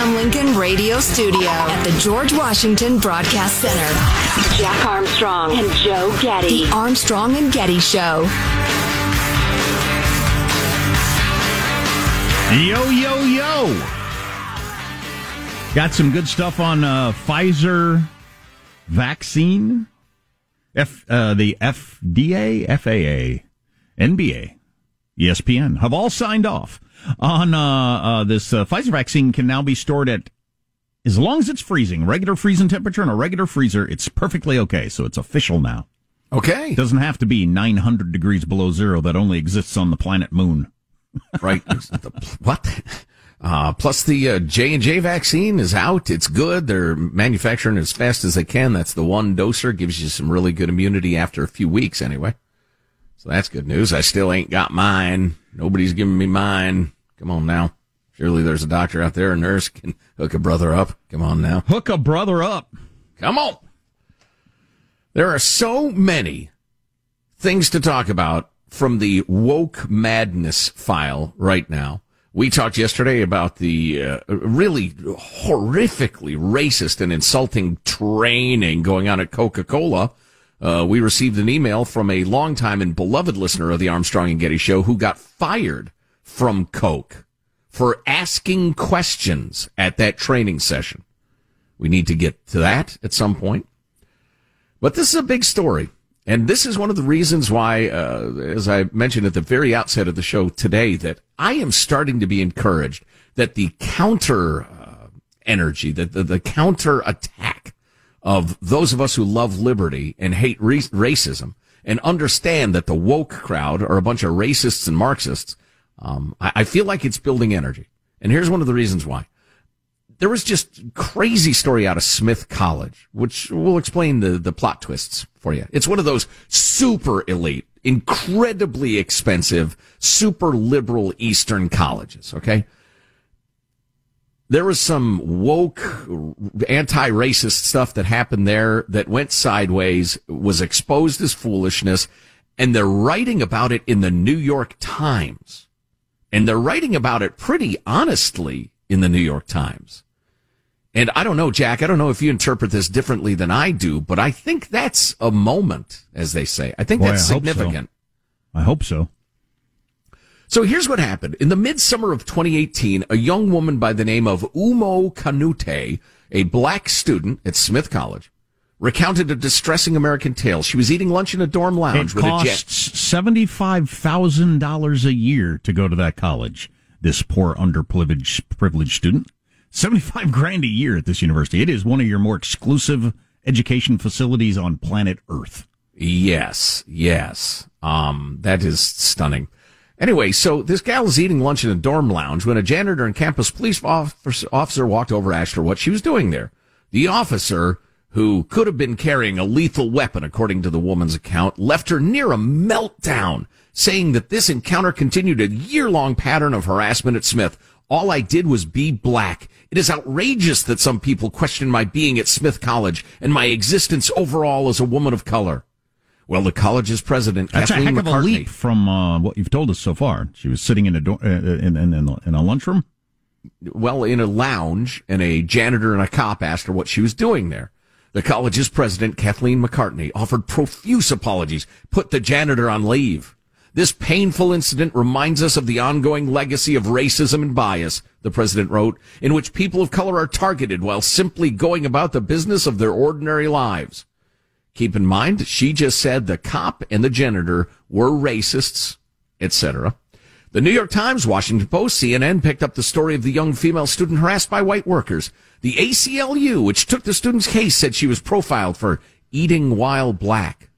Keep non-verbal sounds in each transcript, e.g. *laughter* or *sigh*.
Abraham Lincoln Radio Studio at the George Washington Broadcast Center, Jack Armstrong and Joe Getty. The Armstrong and Getty Show. Yo, yo, yo. Got some good stuff on uh, Pfizer vaccine. F, uh, the FDA, FAA, NBA, ESPN have all signed off on uh, uh, this uh, Pfizer vaccine can now be stored at as long as it's freezing, regular freezing temperature in a regular freezer, it's perfectly okay. So it's official now. Okay. It doesn't have to be 900 degrees below zero that only exists on the planet Moon. *laughs* right. what? Uh, plus the uh, J and J vaccine is out. It's good. They're manufacturing as fast as they can. That's the one doser gives you some really good immunity after a few weeks anyway. So that's good news. I still ain't got mine. Nobody's giving me mine. Come on now. Surely there's a doctor out there, a nurse can hook a brother up. Come on now. Hook a brother up. Come on. There are so many things to talk about from the woke madness file right now. We talked yesterday about the uh, really horrifically racist and insulting training going on at Coca-Cola. Uh, we received an email from a longtime and beloved listener of the Armstrong and Getty show who got fired from Coke for asking questions at that training session. We need to get to that at some point. But this is a big story. And this is one of the reasons why, uh, as I mentioned at the very outset of the show today, that I am starting to be encouraged that the counter uh, energy, that the, the counter attack of those of us who love liberty and hate re- racism and understand that the woke crowd are a bunch of racists and Marxists, um, I, I feel like it's building energy. And here's one of the reasons why there was just crazy story out of Smith College, which will explain the, the plot twists for you. It's one of those super elite, incredibly expensive, super liberal Eastern colleges. Okay. There was some woke, anti-racist stuff that happened there that went sideways, was exposed as foolishness, and they're writing about it in the New York Times. And they're writing about it pretty honestly in the New York Times. And I don't know, Jack, I don't know if you interpret this differently than I do, but I think that's a moment, as they say. I think Boy, that's I hope so. significant. I hope so. So here's what happened. In the midsummer of 2018, a young woman by the name of Oumou Kanoute, a black student at Smith College, recounted a distressing American tale. She was eating lunch in a dorm lounge It with a jet. costs seventy-five thousand dollars a year to go to that college. This poor underprivileged privileged student, seventy-five grand a year at this university. It is one of your more exclusive education facilities on planet Earth. Yes, yes. Um, that is stunning. Anyway, so this gal is eating lunch in a dorm lounge when a janitor and campus police officer, walked over, asked her what she was doing there. The officer who could have been carrying a lethal weapon, according to the woman's account, left her near a meltdown, saying that this encounter continued a year long pattern of harassment at Smith. All I did was be black. It is outrageous that some people question my being at Smith College and my existence overall as a woman of color. Well, the college's president, That's Kathleen a heck of McCartney, a leap from uh, what you've told us so far. She was sitting in a do- uh, in, in, in, in a lunchroom. well, in a lounge, and a janitor and a cop asked her what she was doing there. The college's president, Kathleen McCartney, offered profuse apologies, put the janitor on leave. This painful incident reminds us of the ongoing legacy of racism and bias, the president wrote, in which people of color are targeted while simply going about the business of their ordinary lives. Keep in mind, she just said the cop and the janitor were racists, etc. The New York Times, Washington Post, CNN picked up the story of the young female student harassed by white workers. The ACLU, which took the student's case, said she was profiled for eating while black.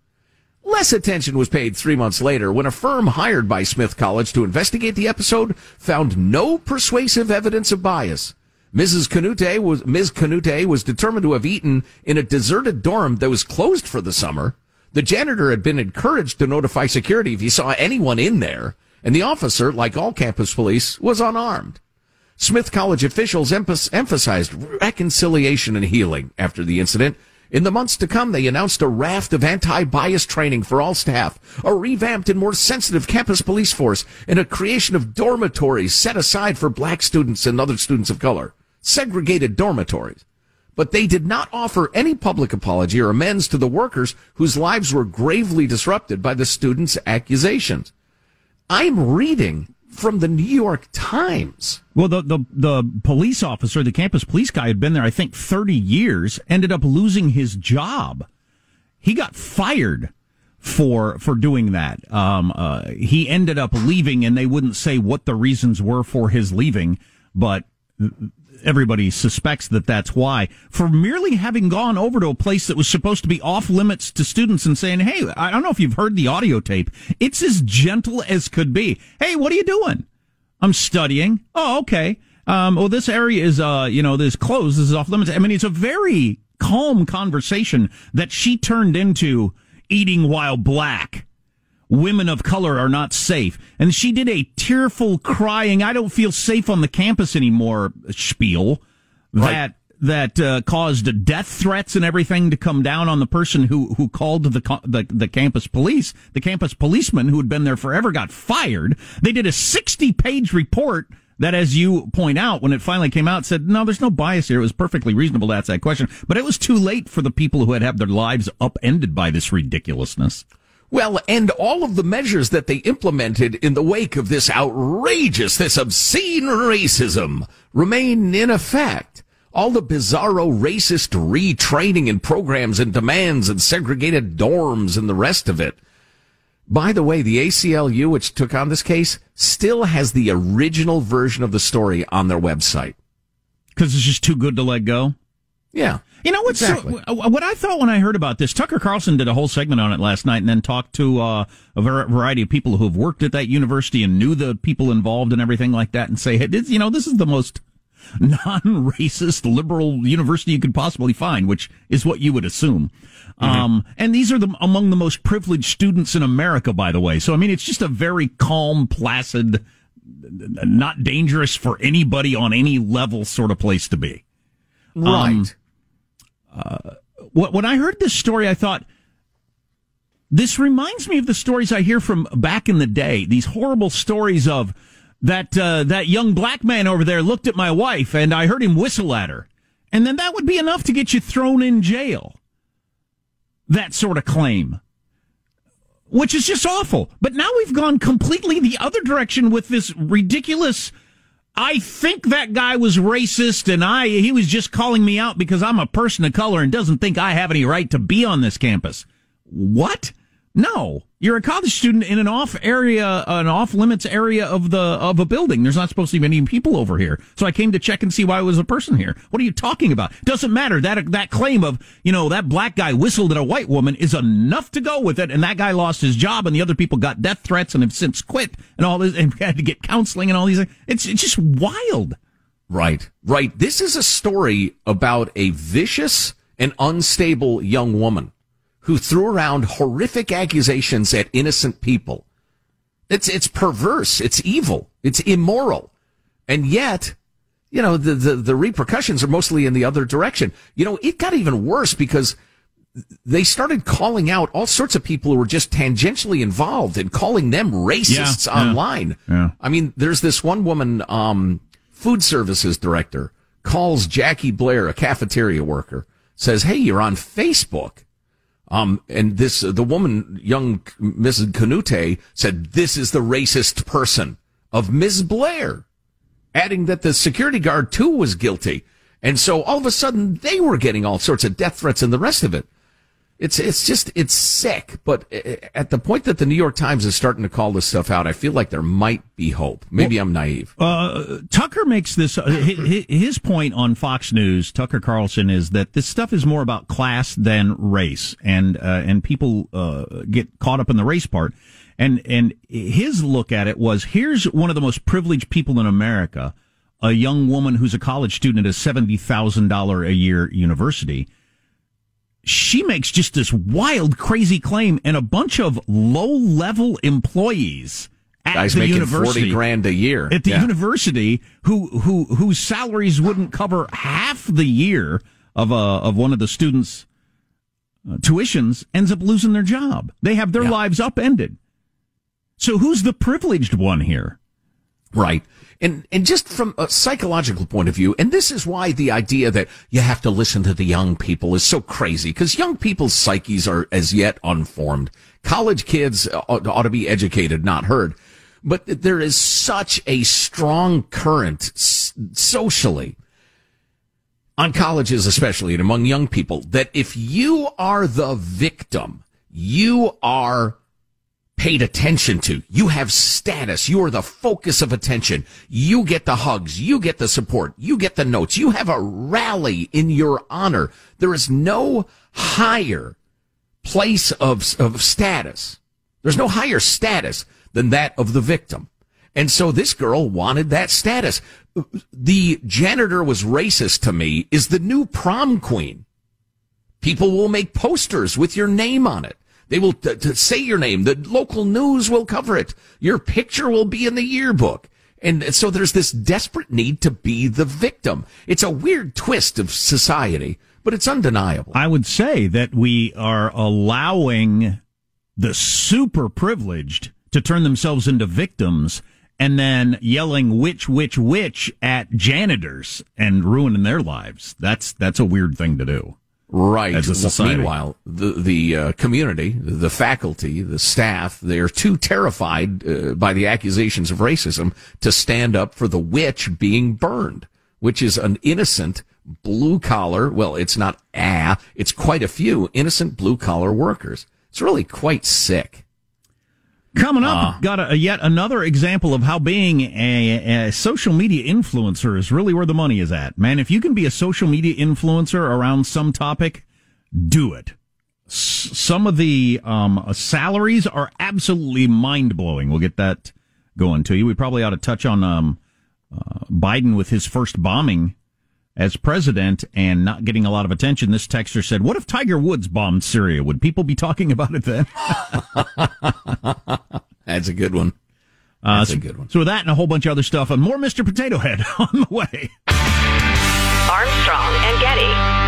Less attention was paid three months later when a firm hired by Smith College to investigate the episode found no persuasive evidence of bias. Mrs. Kanoute was, Ms. Kanoute was determined to have eaten in a deserted dorm that was closed for the summer. The janitor had been encouraged to notify security if he saw anyone in there, and the officer, like all campus police, was unarmed. Smith College officials emphasized reconciliation and healing after the incident. In the months to come, they announced a raft of anti-bias training for all staff, a revamped and more sensitive campus police force, and a creation of dormitories set aside for black students and other students of color. Segregated dormitories. But they did not offer any public apology or amends to the workers whose lives were gravely disrupted by the students' accusations. I'm reading from the New York Times. Well, the, the, the police officer, the campus police guy had been there, I think, 30 years, ended up losing his job. He got fired for, for doing that. Um, uh, he ended up leaving and they wouldn't say what the reasons were for his leaving, but everybody suspects that that's why. For merely having gone over to a place that was supposed to be off limits to students and saying, Hey, I don't know if you've heard the audio tape. It's as gentle as could be. Hey, what are you doing? I'm studying. Oh, okay. Um, well, this area is, uh, you know, this closed. This is off limits. I mean, it's a very calm conversation that she turned into eating while black women of color are not safe. And she did a tearful crying, I don't feel safe on the campus anymore spiel right. that that uh, caused death threats and everything to come down on the person who who called the, the the campus police. The campus policeman who had been there forever got fired. They did a 60 page report that, as you point out, when it finally came out, said, no, there's no bias here. It was perfectly reasonable to ask that question. But it was too late for the people who had had their lives upended by this ridiculousness. Well, and all of the measures that they implemented in the wake of this outrageous, this obscene racism remain in effect. All the bizarro racist retraining and programs and demands and segregated dorms and the rest of it. By the way, the ACLU, which took on this case, still has the original version of the story on their website. Because it's just too good to let go? Yeah. You know what's exactly. so, what I thought when I heard about this? Tucker Carlson did a whole segment on it last night, and then talked to uh, a variety of people who have worked at that university and knew the people involved and everything like that, and say, hey, this, you know, this is the most *laughs* non-racist liberal university you could possibly find, which is what you would assume. Mm-hmm. Um, and these are the among the most privileged students in America, by the way. So I mean, it's just a very calm, placid, not dangerous for anybody on any level sort of place to be. Right. Um, uh, when I heard this story, I thought, this reminds me of the stories I hear from back in the day. These horrible stories of that uh, that young black man over there looked at my wife and I heard him whistle at her, and then that would be enough to get you thrown in jail. That sort of claim, which is just awful. But now we've gone completely the other direction with this ridiculous I think that guy was racist and I, he was just calling me out because I'm a person of color and doesn't think I have any right to be on this campus. What? No, you're a college student in an off area, an off limits area of the of a building. There's not supposed to be any people over here. So I came to check and see why was a person here. What are you talking about? Doesn't matter. That that claim of you know that black guy whistled at a white woman is enough to go with it. And that guy lost his job, and the other people got death threats and have since quit and all this and *laughs* had to get counseling and all these. It's it's just wild. Right, right. This is a story about a vicious and unstable young woman who threw around horrific accusations at innocent people. It's, it's perverse. It's evil. It's immoral. And yet, you know, the, the, the repercussions are mostly in the other direction. You know, it got even worse because they started calling out all sorts of people who were just tangentially involved and calling them racists Yeah, yeah, online. yeah. I mean, there's this one woman, um, food services director calls Jackie Blair, a cafeteria worker, says, Hey, you're on Facebook. Um, and this, the woman, young Mrs. Kanoute said, this is the racist person of Ms. Blair, adding that the security guard too was guilty. And so all of a sudden they were getting all sorts of death threats and the rest of it. It's, it's just, it's sick. But uh, at the point that the New York Times is starting to call this stuff out, I feel like there might be hope. Maybe I'm naive. Uh, Tucker makes this uh, hi- his point on Fox News. Tucker Carlson is that this stuff is more about class than race, and uh, and people uh, get caught up in the race part. And and his look at it was: here's one of the most privileged people in America, a young woman who's a college student at a seventy thousand dollar a year university. She makes just this wild, crazy claim, and a bunch of low level employees at Guys the making university 40 grand a year. at the Yeah. university who who whose salaries wouldn't cover half the year of a of one of the students' uh, tuitions ends up losing their job. They have their Yeah. lives upended. So who's the privileged one here? Right. And, and just from a psychological point of view, and this is why the idea that you have to listen to the young people is so crazy, because young people's psyches are as yet unformed. College kids ought, to be educated, not heard. But there is such a strong current socially on colleges especially and among young people that if you are the victim, you are paid attention to. You have status. You are the focus of attention. You get the hugs. You get the support. You get the notes. You have a rally in your honor. There is no higher place of, of status. There's no higher status than that of the victim. And so this girl wanted that status. The janitor was racist to me is the new prom queen. People will make posters with your name on it. They will t- t- say your name. The local news will cover it. Your picture will be in the yearbook. And so there's this desperate need to be the victim. It's a weird twist of society, but it's undeniable. I would say that we are allowing the super privileged to turn themselves into victims and then yelling which which which at janitors and ruining their lives. That's that's a weird thing to do. Right. As a society. Meanwhile, the the uh, community, the faculty, the staff, they are too terrified uh, by the accusations of racism to stand up for the witch being burned, which is an innocent blue collar. Well, it's not ah, it's quite a few innocent blue collar workers. It's really quite sick. Coming up, got a, yet another example of how being a, a social media influencer is really where the money is at. Man, if you can be a social media influencer around some topic, do it. S- some of the um, salaries are absolutely mind blowing. We'll get that going to you. We probably ought to touch on um, uh, Biden with his first bombing as president and not getting a lot of attention. This texter said, "What if Tiger Woods bombed Syria? Would people be talking about it then?" *laughs* That's a good one. Uh, That's so, a good one. So with that and a whole bunch of other stuff, and more Mr. Potato Head *laughs* on the way. Armstrong and Getty.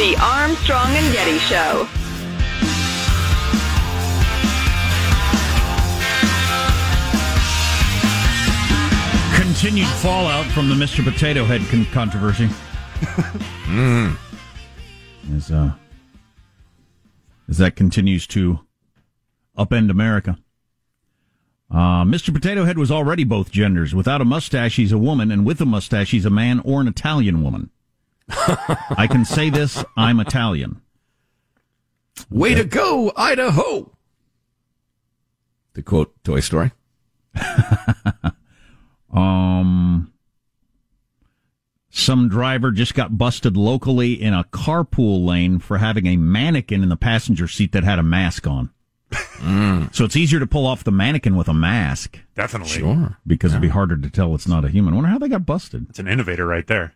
The Armstrong and Getty Show. Continued fallout from the Mr. Potato Head con- controversy. *laughs* As, uh, as that continues to upend America. Uh, Mr. Potato Head was already both genders. Without a mustache, he's a woman, and with a mustache, he's a man or an Italian woman. I can say this I'm Italian. Way to go, Idaho! To quote Toy Story. *laughs* Um, Some driver just got busted locally in a carpool lane for having a mannequin in the passenger seat that had a mask on. So it's easier to pull off the mannequin with a mask Definitely. Sure. because it'd be harder to tell it's not a human. I wonder how they got busted. It's an innovator right there.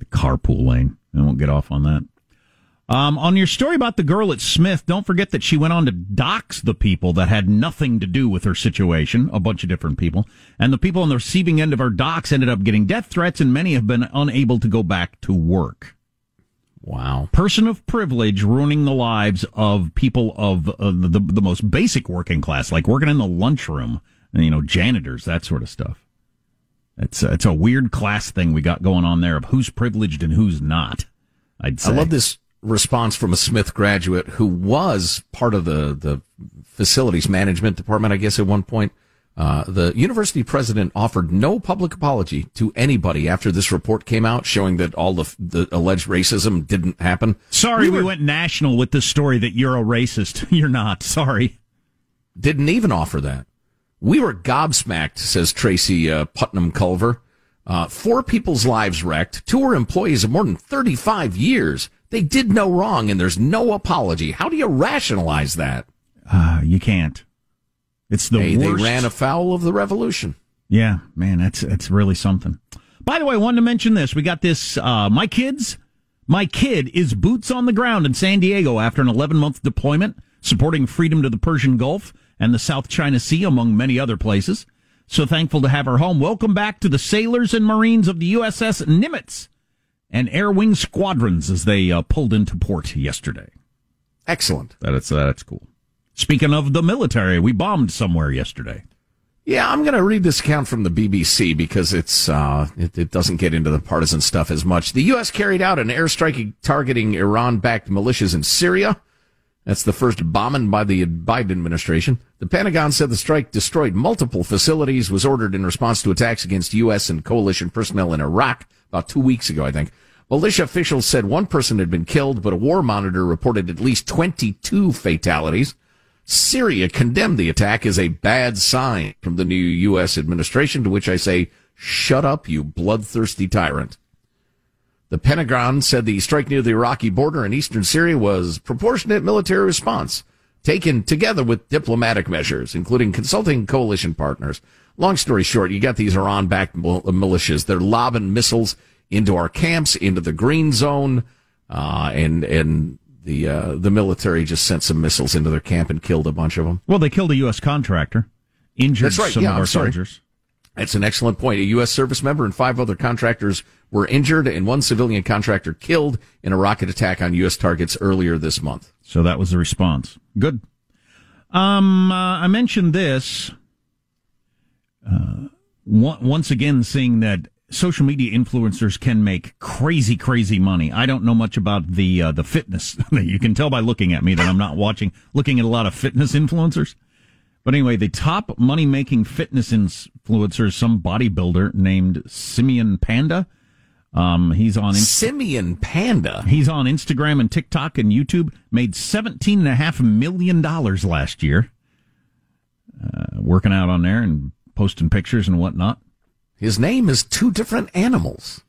The carpool lane. I won't get off on that. Um, on your story about the girl at Smith, don't forget that she went on to dox the people that had nothing to do with her situation, a bunch of different people. And the people on the receiving end of her dox ended up getting death threats, and many have been unable to go back to work. Wow. Person of privilege ruining the lives of people of uh, the, the most basic working class, like working in the lunchroom, and, you know, janitors, that sort of stuff. It's a, it's a weird class thing we got going on there of who's privileged and who's not. I'd say. I love this response from a Smith graduate who was part of the, the facilities management department, I guess, at one point. Uh, the university president offered no public apology to anybody after this report came out showing that all the, the alleged racism didn't happen. Sorry, we, were- went national with this story that you're a racist. *laughs* You're not. Sorry. didn't even offer that. We were gobsmacked, says Tracy uh, Putnam Culver. Uh, four people's lives wrecked. Two were employees of more than 35 years. They did no wrong, and there's no apology. How do you rationalize that? Uh, you can't. It's the hey, worst. they ran afoul of the revolution. Yeah, man, that's that's really something. By the way, I wanted to mention this. We got this. Uh, my kids, my kid is boots on the ground in San Diego after an 11 month deployment, supporting freedom to the Persian Gulf and the South China Sea, among many other places. So thankful to have her home. Welcome back to the sailors and Marines of the USS Nimitz and Air Wing squadrons as they uh, pulled into port yesterday. Excellent. That's that's cool. Speaking of the military, we bombed somewhere yesterday. Yeah, I'm going to read this account from the BBC because it's uh, it, it doesn't get into the partisan stuff as much. The U.S. carried out an airstrike targeting Iran-backed militias in Syria. That's the first bombing by the Biden administration. The Pentagon said the strike destroyed multiple facilities, was ordered in response to attacks against U.S. and coalition personnel in Iraq about two weeks ago, I think. Militia officials said one person had been killed, but a war monitor reported at least 22 fatalities. Syria condemned the attack as a bad sign from the new U.S. administration, to which I say, shut up, you bloodthirsty tyrant. The Pentagon said the strike near the Iraqi border in eastern Syria was proportionate military response, taken together with diplomatic measures, including consulting coalition partners. Long story short, you got these Iran-backed militias. They're lobbing missiles into our camps, into the green zone, uh, and and the uh, the military just sent some missiles into their camp and killed a bunch of them. Well, they killed a U.S. contractor, injured right. some Yeah, of I'm our sorry. soldiers. That's an excellent point. A U.S. service member and five other contractors were injured, and one civilian contractor killed in a rocket attack on U.S. targets earlier this month. So that was the response. Good. Um, uh, I mentioned this. Uh, on- once again, seeing that social media influencers can make crazy, crazy money. I don't know much about the uh, the fitness. *laughs* you can tell by looking at me that I'm not watching, looking at a lot of fitness influencers. But anyway, the top money making fitness influencer is some bodybuilder named Simeon Panda. Um, he's on Inst- Simeon Panda. He's on Instagram and TikTok and YouTube. Made seventeen and a half million dollars last year, uh, working out on there and posting pictures and whatnot. His name is two different animals.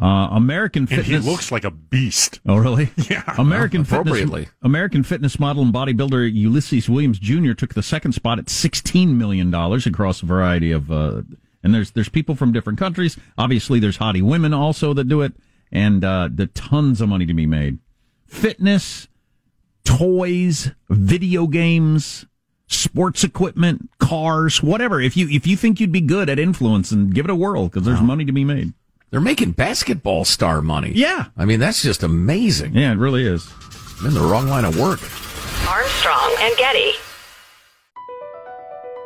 Uh, American And Fitness. he looks like a beast. Oh, really? *laughs* Yeah. American Appropriately. Fitness, American fitness model and bodybuilder Ulisses Williams Jr. took the second spot at sixteen million dollars across a variety of. Uh, and there's there's people from different countries. Obviously, there's hottie women also that do it, and uh, the tons of money to be made. Fitness, toys, video games, sports equipment, cars, whatever. If you if you think you'd be good at influence, and give it a whirl because there's money to be made. They're making basketball star money. Yeah. I mean, that's just amazing. Yeah, it really is. I'm in the wrong line of work. Armstrong and Getty.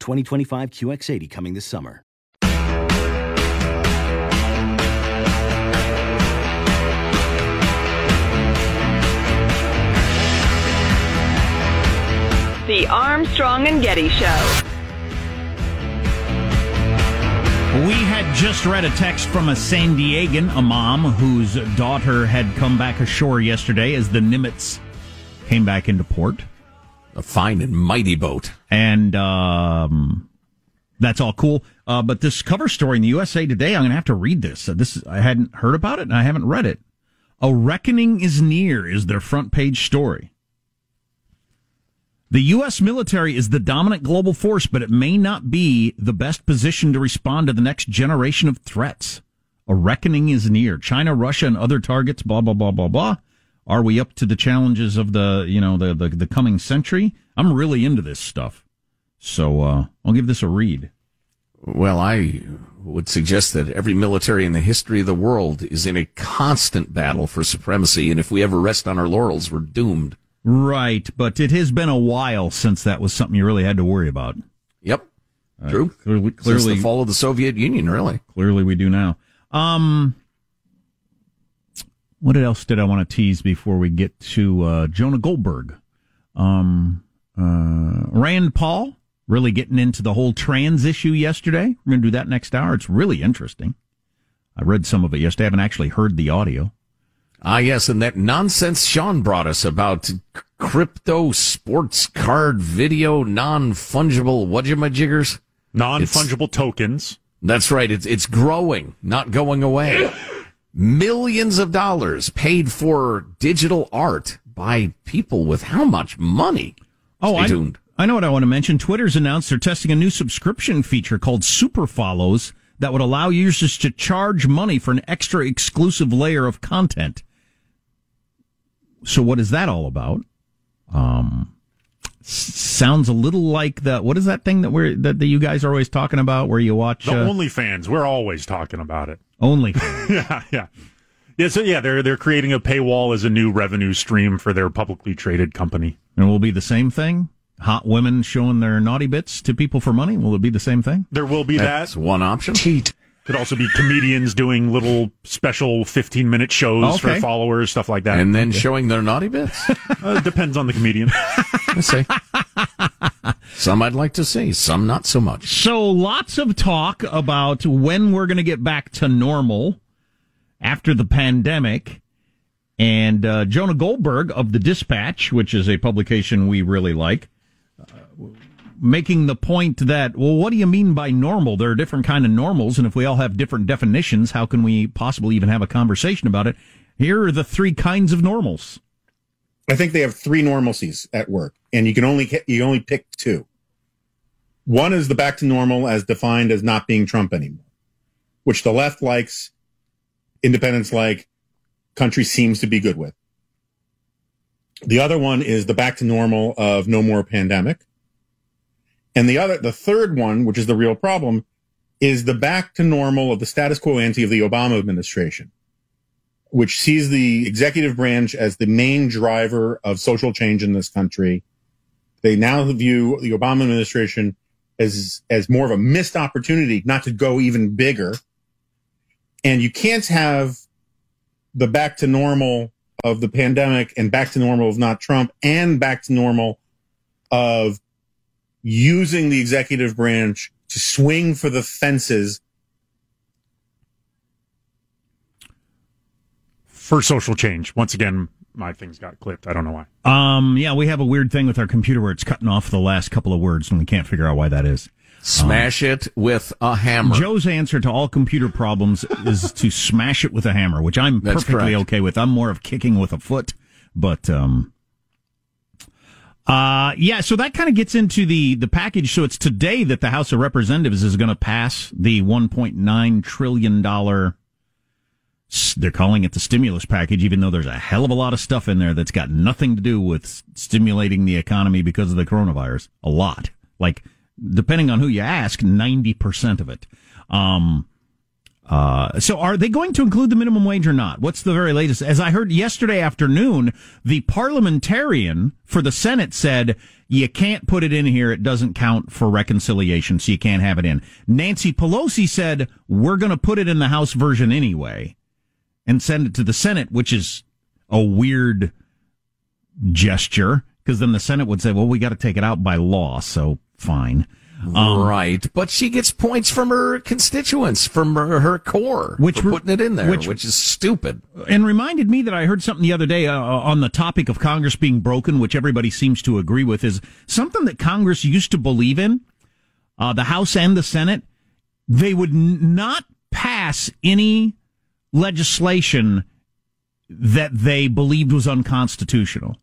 2025 QX80 coming this summer. The Armstrong and Getty Show. We had just read a text from a San Diegan, a mom whose daughter had come back ashore yesterday as the Nimitz came back into port. A fine and mighty boat. And um, that's all cool. Uh, but this cover story in the USA Today, I'm going to have to read this. Uh, this I hadn't heard about it and I haven't read it. A reckoning is near is their front page story. The U.S. military is the dominant global force, but it may not be the best position to respond to the next generation of threats. A reckoning is near. China, Russia, and other targets, blah, blah, blah, blah, blah. Are we up to the challenges of the, you know, the, the, the coming century? I'm really into this stuff. So, uh, I'll give this a read. Well, I would suggest that every military in the history of the world is in a constant battle for supremacy, and if we ever rest on our laurels, we're doomed. Right, but it has been a while since that was something you really had to worry about. Yep, true. Uh, clearly, clearly, Since the fall of the Soviet Union, really. Clearly, we do now. Um, what else did I want to tease before we get to uh, Jonah Goldberg? Um, uh, Rand Paul really getting into the whole trans issue yesterday. We're going to do that next hour. It's really interesting. I read some of it yesterday. I haven't actually heard the audio. Ah, yes, and that nonsense Sean brought us about crypto sports card video non fungible whatjamajiggers. Non fungible tokens. That's right. It's it's growing, not going away. *laughs* Millions of dollars paid for digital art by people with how much money? Oh, Stay I, tuned. I know what I want to mention. Twitter's announced they're testing a new subscription feature called Super Follows that would allow users to charge money for an extra exclusive layer of content. So what is that all about? Um, sounds a little like the what is that thing that we're that, that you guys are always talking about where you watch The uh, OnlyFans. We're always talking about it. only *laughs* Yeah, yeah. Yeah, so yeah, they're they're creating a paywall as a new revenue stream for their publicly traded company. and will be the same thing. Hot women showing their naughty bits to people for money. Will it be the same thing? There will be That's that. one option. Could also be comedians doing little special 15 minute shows Okay. for followers, stuff like that. And then showing their naughty bits. *laughs* uh, depends on the comedian. *laughs* Let's see. Some I'd like to see, some not so much. So lots of talk about when we're going to get back to normal after the pandemic. And uh, Jonah Goldberg of the Dispatch, which is a publication we really like, uh, making the point that, well, what do you mean by normal? There are different kind of normals, and if we all have different definitions, how can we possibly even have a conversation about it? Here are the three kinds of normals. I think they have three normalcies at work, and you can only you only pick two. One is the back to normal as defined as not being Trump anymore, which the left likes, independents like, country seems to be good with. The other one is the back to normal of no more pandemic. And the other, the third one, which is the real problem, is the back to normal of the status quo ante of the Obama administration, which sees the executive branch as the main driver of social change in this country. They now view the Obama administration as, as more of a missed opportunity not to go even bigger. And you can't have the back to normal of the pandemic and back to normal of not Trump and back to normal of using the executive branch to swing for the fences for social change. Once again, my things got clipped. I don't know why. Um, yeah, we have a weird thing with our computer where it's cutting off the last couple of words, and we can't figure out why that is. Smash um, it with a hammer. Joe's answer to all computer problems *laughs* is to smash it with a hammer, which I'm That's perfectly correct. okay with. I'm more of kicking with a foot, but um, uh, yeah, so that kind of gets into the, the package. So it's today that the House of Representatives is going to pass the $1.9 trillion, they're calling it the stimulus package, even though there's a hell of a lot of stuff in there that's got nothing to do with stimulating the economy because of the coronavirus. A lot. Like, depending on who you ask, 90% of it. Um, uh, so are they going to include the minimum wage or not? What's the very latest? As I heard yesterday afternoon, the parliamentarian for the Senate said you can't put it in here. It doesn't count for reconciliation, so you can't have it in. Nancy Pelosi said we're going to put it in the House version anyway and send it to the Senate, which is a weird gesture because then the Senate would say, well, we got to take it out by law. So fine. Um, right, but she gets points from her constituents, from her, her core, which for putting it in there, which, which, is stupid. And reminded me that I heard something the other day uh, on the topic of Congress being broken, which everybody seems to agree with, is something that Congress used to believe in. Uh, the House and the Senate, they would n- not pass any legislation that they believed was unconstitutional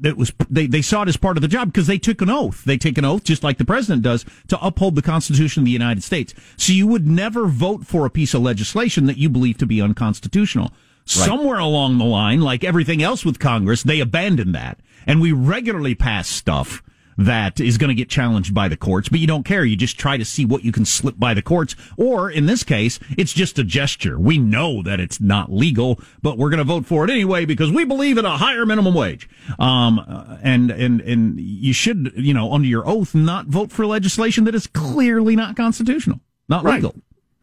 that was they, they saw it as part of the job because they took an oath. They take an oath just like the president does to uphold the Constitution of the United States. So you would never vote for a piece of legislation that you believe to be unconstitutional. Right. Somewhere along the line, like everything else with Congress, they abandoned that. And we regularly pass stuff that is going to get challenged by the courts, but you don't care. You just try to see what you can slip by the courts. Or in this case, it's just a gesture. We know that it's not legal, but we're going to vote for it anyway because we believe in a higher minimum wage. Um, and, and, and you should, you know, under your oath, not vote for legislation that is clearly not constitutional, not right. legal.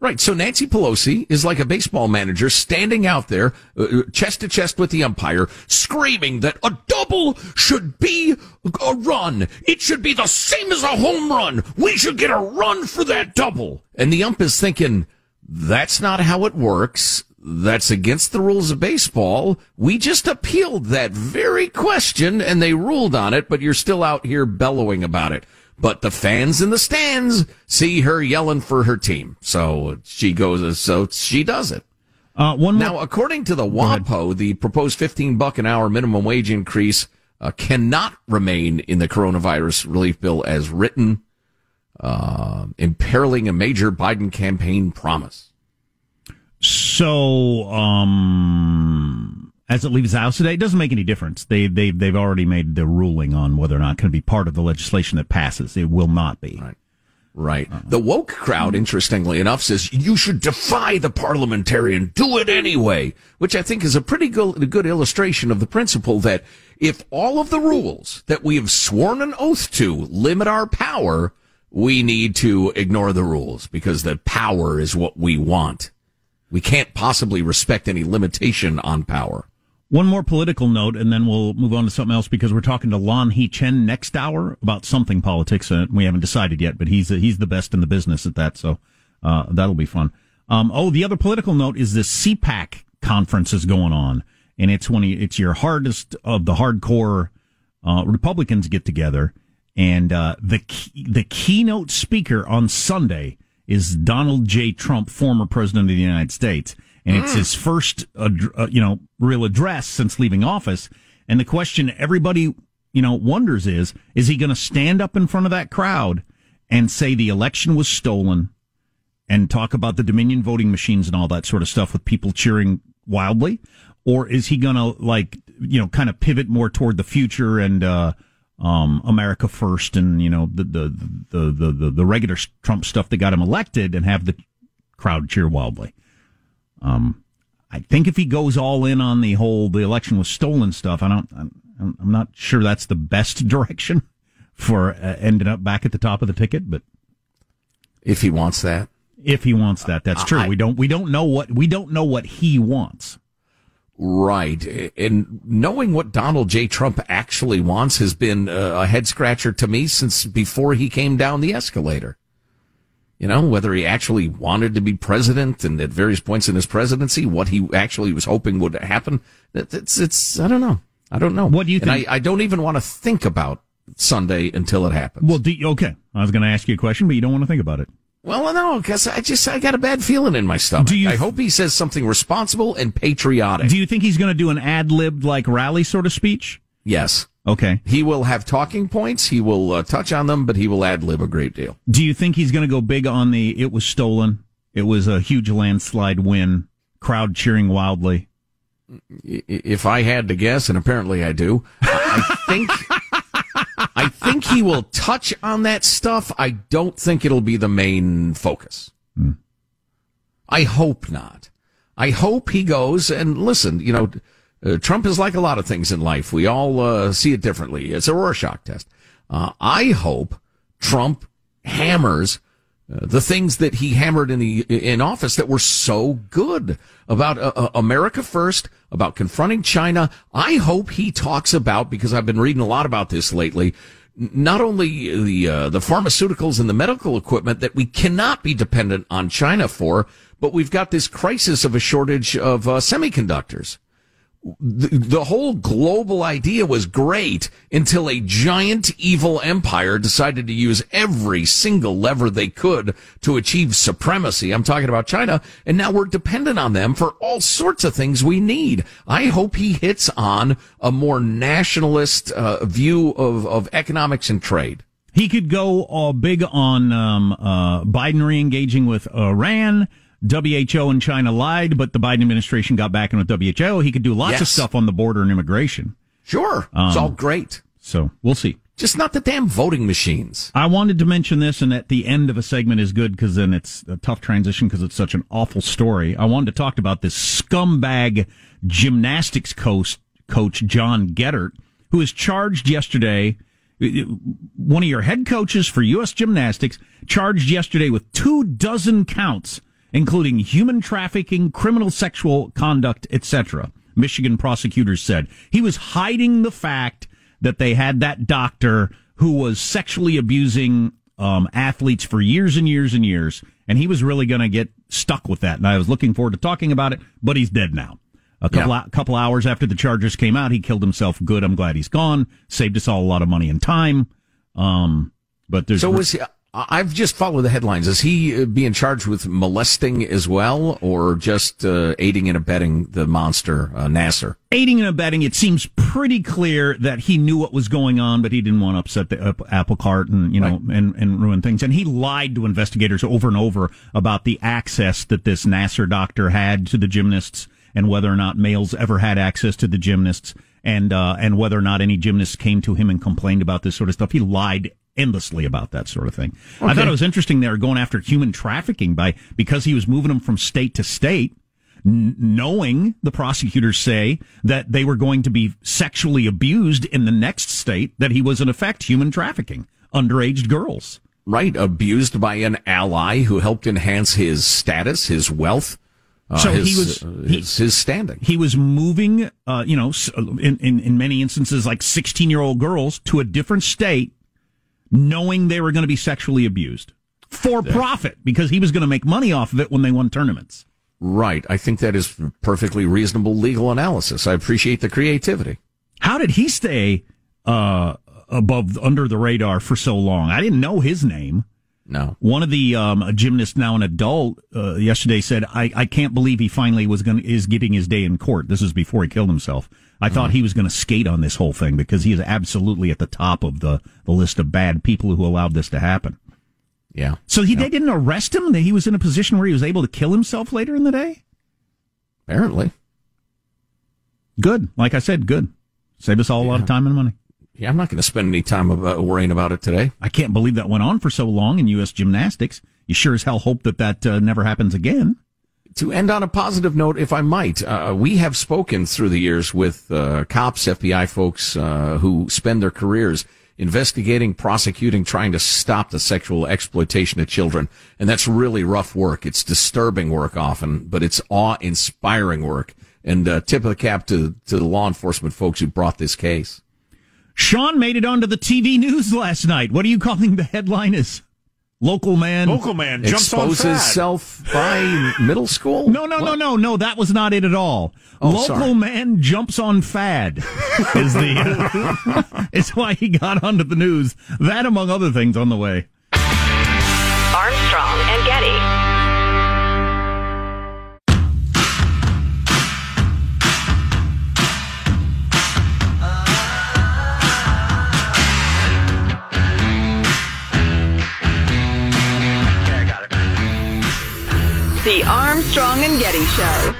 Right. So Nancy Pelosi is like a baseball manager standing out there, uh, chest to chest with the umpire, screaming that a double should be a run. It should be the same as a home run. We should get a run for that double. And the ump is thinking, that's not how it works. That's against the rules of baseball. We just appealed that very question and they ruled on it, but you're still out here bellowing about it but the fans in the stands see her yelling for her team. So she goes, so she does it. Uh, one now, more. according to the WAPO, the proposed 15 buck an hour minimum wage increase uh, cannot remain in the coronavirus relief bill as written, uh, imperiling a major Biden campaign promise. So, um, as it leaves the House today, it doesn't make any difference. They they they've already made the ruling on whether or not it can be part of the legislation that passes. It will not be. Right. Right. Uh-huh. The woke crowd, interestingly enough, says you should defy the parliamentarian. Do it anyway, which I think is a pretty good, good illustration of the principle that if all of the rules that we have sworn an oath to limit our power, we need to ignore the rules because the power is what we want. We can't possibly respect any limitation on power. One more political note, and then we'll move on to something else because we're talking to Lanhee Chen next hour about something politics, and we haven't decided yet. But he's he's the best in the business at that, so uh, that'll be fun. Um, oh, the other political note is this CPAC conference is going on, and it's when it's your hardest of the hardcore uh, Republicans get together, and uh, the key, the keynote speaker on Sunday is Donald J. Trump, former president of the United States and it's his first, uh, uh, you know, real address since leaving office. And the question everybody, you know, wonders is, is he going to stand up in front of that crowd and say the election was stolen and talk about the Dominion voting machines and all that sort of stuff with people cheering wildly? Or is he going to like, you know, kind of pivot more toward the future and, uh, um, America first and you know the the, the the the the regular Trump stuff that got him elected, and have the crowd cheer wildly. Um, I think if he goes all in on the whole the election was stolen stuff, I don't. I'm, I'm not sure that's the best *laughs* direction for uh, ending up back at the top of the ticket, but if he wants that, if he wants that, that's true. I, we don't we don't know what we don't know what he wants. Right. And knowing what Donald J. Trump actually wants has been uh, a head scratcher to me since before he came down the escalator. You know, whether he actually wanted to be president and at various points in his presidency, what he actually was hoping would happen. It's, it's, I don't know. I don't know. What do you think? I, I, don't even want to think about Sunday until it happens. Well, you, okay. I was going to ask you a question, but you don't want to think about it. Well, no, because I just I got a bad feeling in my stomach. Do you, I hope he says something responsible and patriotic. Do you think he's going to do an ad libbed like rally sort of speech? Yes. Okay. He will have talking points. He will uh, touch on them, but he will ad lib a great deal. Do you think he's going to go big on the "it was stolen"? It was a huge landslide win. Crowd cheering wildly. If I had to guess, and apparently I do, I think. I think he will touch on that stuff. I don't think it'll be the main focus. Hmm. I hope not. I hope he goes and listen, you know, uh, Trump is like a lot of things in life. We all uh, see it differently. It's a Rorschach test. Uh, I hope Trump hammers uh, the things that he hammered in the in office that were so good about uh, uh, America first, about confronting China. I hope he talks about because I've been reading a lot about this lately. Not only the uh, the pharmaceuticals and the medical equipment that we cannot be dependent on China for, but we've got this crisis of a shortage of uh, semiconductors the, the whole global idea was great until a giant evil empire decided to use every single lever they could to achieve supremacy. I'm talking about China. And now we're dependent on them for all sorts of things we need. I hope he hits on a more nationalist uh, view of, of economics and trade. He could go uh, big on um, uh, Biden re-engaging with Iran WHO and China lied, but the Biden administration got back in with WHO. He could do lots yes. of stuff on the border and immigration. Sure. Um, it's all great. So we'll see. Just not the damn voting machines. I wanted to mention this, and at the end of a segment is good because then it's a tough transition because it's such an awful story. I wanted to talk about this scumbag gymnastics coach, coach John Geddert, who was charged yesterday. One of your head coaches for U.S. gymnastics charged yesterday with two dozen counts including human trafficking, criminal sexual conduct, etc. Michigan prosecutors said he was hiding the fact that they had that doctor who was sexually abusing um, athletes for years and years and years, and he was really going to get stuck with that. And I was looking forward to talking about it, but he's dead now. A couple yeah. couple hours after the charges came out, he killed himself. Good. I'm glad he's gone. Saved us all a lot of money and time. Um, but there's so was he, I've just followed the headlines. Is he uh, being charged with molesting as well, or just uh, aiding and abetting the monster uh, Nassar? Aiding and abetting. It seems pretty clear that he knew what was going on, but he didn't want to upset the apple cart and you know right. and, and ruin things. And he lied to investigators over and over about the access that this Nassar doctor had to the gymnasts and whether or not males ever had access to the gymnasts and uh, and whether or not any gymnasts came to him and complained about this sort of stuff. He lied endlessly about that sort of thing. Okay. I thought it was interesting they were going after human trafficking by because he was moving them from state to state, n- knowing the prosecutors say that they were going to be sexually abused in the next state. That he was in effect human trafficking underage girls. Right, abused by an ally who helped enhance his status, his wealth. Uh, so his, he was uh, his, his, standing. He was moving, uh, you know, in, in in many instances, like sixteen year old girls to a different state knowing they were going to be sexually abused for profit because he was going to make money off of it when they won tournaments. Right. I think that is perfectly reasonable legal analysis. I appreciate the creativity. How did he stay uh, above under the radar for so long? I didn't know his name. No. One of the um, gymnasts, now an adult, uh, yesterday said, I, "I can't believe he finally was going is getting his day in court." This is before he killed himself. I mm-hmm. thought he was going to skate on this whole thing because he is absolutely at the top of the, the list of bad people who allowed this to happen. Yeah. So he they didn't arrest him. That he was in a position where he was able to kill himself later in the day. Apparently. Good. Like I said, good. Save us all yeah. a lot of time and money. Yeah, I'm not going to spend any time about worrying about it today. I can't believe that went on for so long in U.S. gymnastics. You sure as hell hope that that uh, never happens again. To end on a positive note, if I might, uh, we have spoken through the years with uh, cops, FBI folks uh, who spend their careers investigating, prosecuting, trying to stop the sexual exploitation of children. And that's really rough work. It's disturbing work often, but it's awe inspiring work. And uh, tip of the cap to, to the law enforcement folks who brought this case. Sean made it onto the TV news last night. What are you calling the headline? Is local man local man jumps exposes on fad. self by middle school? No, no, no, no, no. That was not it at all. Oh, local sorry. man jumps on fad is the uh, *laughs* *laughs* is why he got onto the news. That among other things on the way. The Armstrong and Getty Show.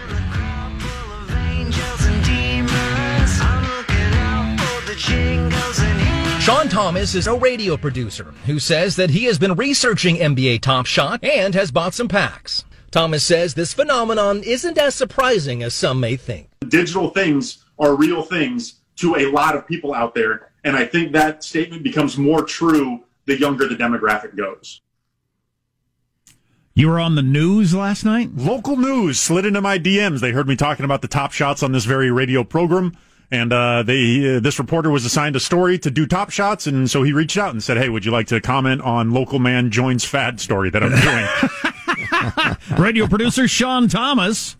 Sean Thomas is a radio producer who says that he has been researching NBA Top Shot and has bought some packs. Thomas says this phenomenon isn't as surprising as some may think. digital things are real things to a lot of people out there. And I think that statement becomes more true the younger the demographic goes. You were on the news last night? Local news slid into my DMs. They heard me talking about the top shots on this very radio program. And uh, they, uh, this reporter was assigned a story to do top shots, and so he reached out and said, "Hey, would you like to comment on local man joins fad story that I'm doing?" *laughs* Radio producer Sean Thomas.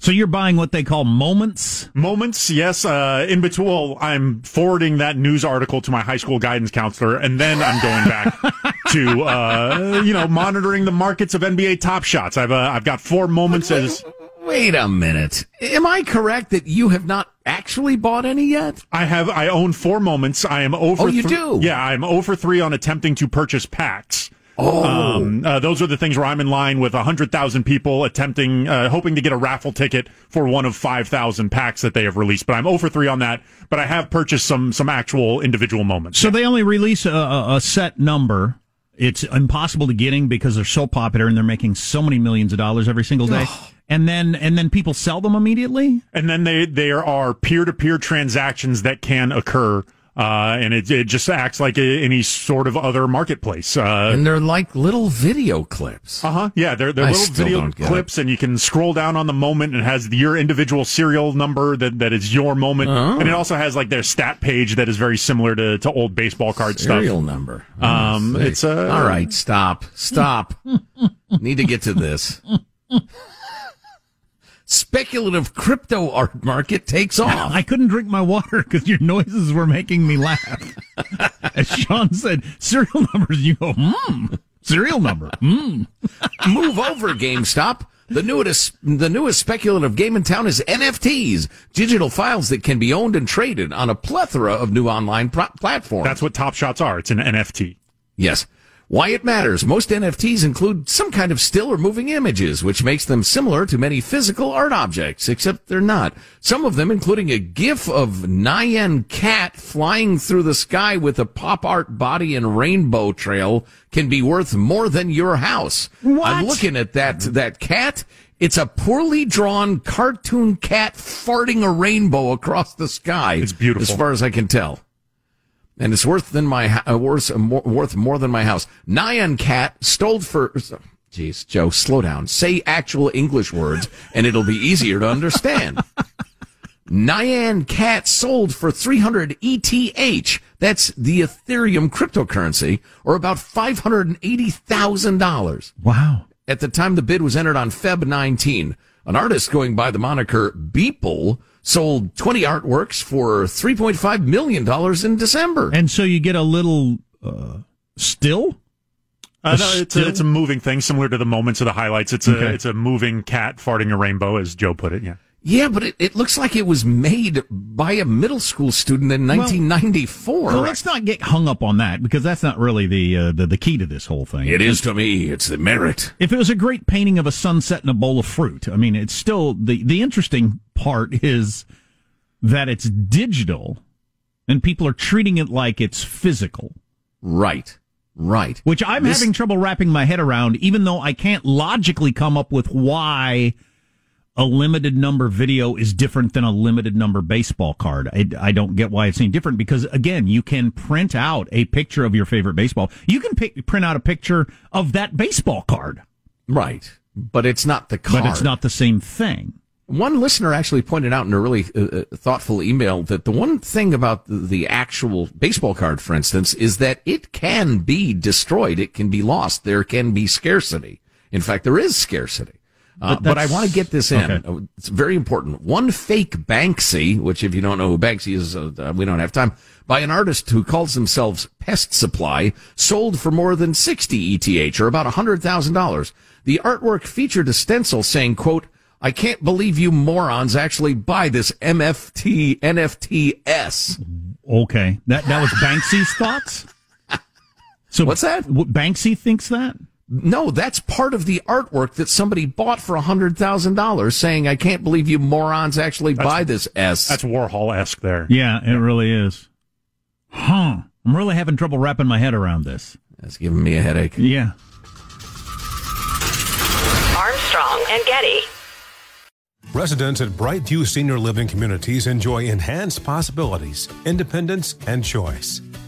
So you're buying what they call moments? Moments, yes. Uh, in between, well, I'm forwarding that news article to my high school guidance counselor, and then I'm going back *laughs* to, uh, you know, monitoring the markets of NBA top shots. I've, uh, I've got four moments as. Wait a minute. Am I correct that you have not actually bought any yet? I have. I own four moments. I am over. Oh, you do? Yeah, I'm over three on attempting to purchase packs. Oh. Um, uh, those are the things where I'm in line with 100,000 people attempting, uh, hoping to get a raffle ticket for one of 5,000 packs that they have released. But I'm over three on that. But I have purchased some some actual individual moments. So they only release a, a, a set number. It's impossible to getting because they're so popular and they're making so many millions of dollars every single day. and then and then people sell them immediately. And then they there are peer to peer transactions that can occur. Uh, and it, it just acts like a, any sort of other marketplace. Uh, And they're like little video clips. Uh huh. Yeah, they're they're I little video clips, and you can scroll down on the moment, and it has your individual serial number that, that is your moment, Oh. and it also has like their stat page that is very similar to, to old baseball card Serial stuff. number. Um, it's uh, All right, stop. Stop. *laughs* Need to get to this. Speculative crypto art market takes off. I couldn't drink my water because your noises were making me laugh. *laughs* As Sean said, serial numbers. You go, hmm, serial number. Hmm. Move over, GameStop. The newest, the newest speculative game in town is NFTs, digital files that can be owned and traded on a plethora of new online pro- platforms. That's what Top Shots are. It's an NFT. Yes. Why it matters. Most NFTs include some kind of still or moving images, which makes them similar to many physical art objects, except they're not. Some of them, including a GIF of Nyan cat flying through the sky with a pop art body and rainbow trail, can be worth more than your house. What? I'm looking at that, that cat. It's a poorly drawn cartoon cat farting a rainbow across the sky. It's beautiful. As far as I can tell and it's worth than my uh, worth more, worth more than my house. Nyan cat stole for. Jeez, Joe, slow down. Say actual English words, and it'll be easier to understand. Nyan cat sold for 300 ETH. That's the Ethereum cryptocurrency, or about $580,000. Wow. At the time the bid was entered on Feb 19, an artist going by the moniker Beeple sold 20 artworks for $3.5 million in December. And so you get a little uh, still. Uh, no, it's a, it's a moving thing, similar to the moments of the highlights. It's a Okay. it's a moving cat farting a rainbow, as Joe put it. Yeah. Yeah, but it, it looks like it was made by a middle school student in 1994. Well, let's not get hung up on that because that's not really the, uh, the the key to this whole thing. It is to me. It's the merit. If it was a great painting of a sunset and a bowl of fruit, I mean, it's still the the interesting part is that it's digital and people are treating it like it's physical. Right. Right. Which I'm This- having trouble wrapping my head around, even though I can't logically come up with why a limited number video is different than a limited number baseball card. I, I don't get why it's any different because again, you can print out a picture of your favorite baseball. You can pick, print out a picture of that baseball card. Right. But it's not the card. But it's not the same thing. One listener actually pointed out in a really uh, uh, thoughtful email that the one thing about the, the actual baseball card, for instance, is that it can be destroyed. It can be lost. There can be scarcity. In fact, there is scarcity. Uh, But but I want to get this in. okay. Uh, It's very important. One fake Banksy, which if you don't know who Banksy is, uh, uh, we don't have time, by an artist who calls themselves Pest Supply, sold for more than 60 ETH, or about $100,000. The artwork featured a stencil saying, quote, I can't believe you morons actually buy this MFT NFTS. Okay. That, that was Banksy's thoughts? *laughs* So What's that? Banksy thinks that? No, that's part of the artwork that somebody bought for $100,000 saying, I can't believe you morons actually buy this S. That's Warhol esque there. Yeah, it really is. Huh. I'm really having trouble wrapping my head around this. That's giving me a headache. Yeah. Armstrong and Getty. Residents at Brightview Senior Living Communities enjoy enhanced possibilities, independence, and choice.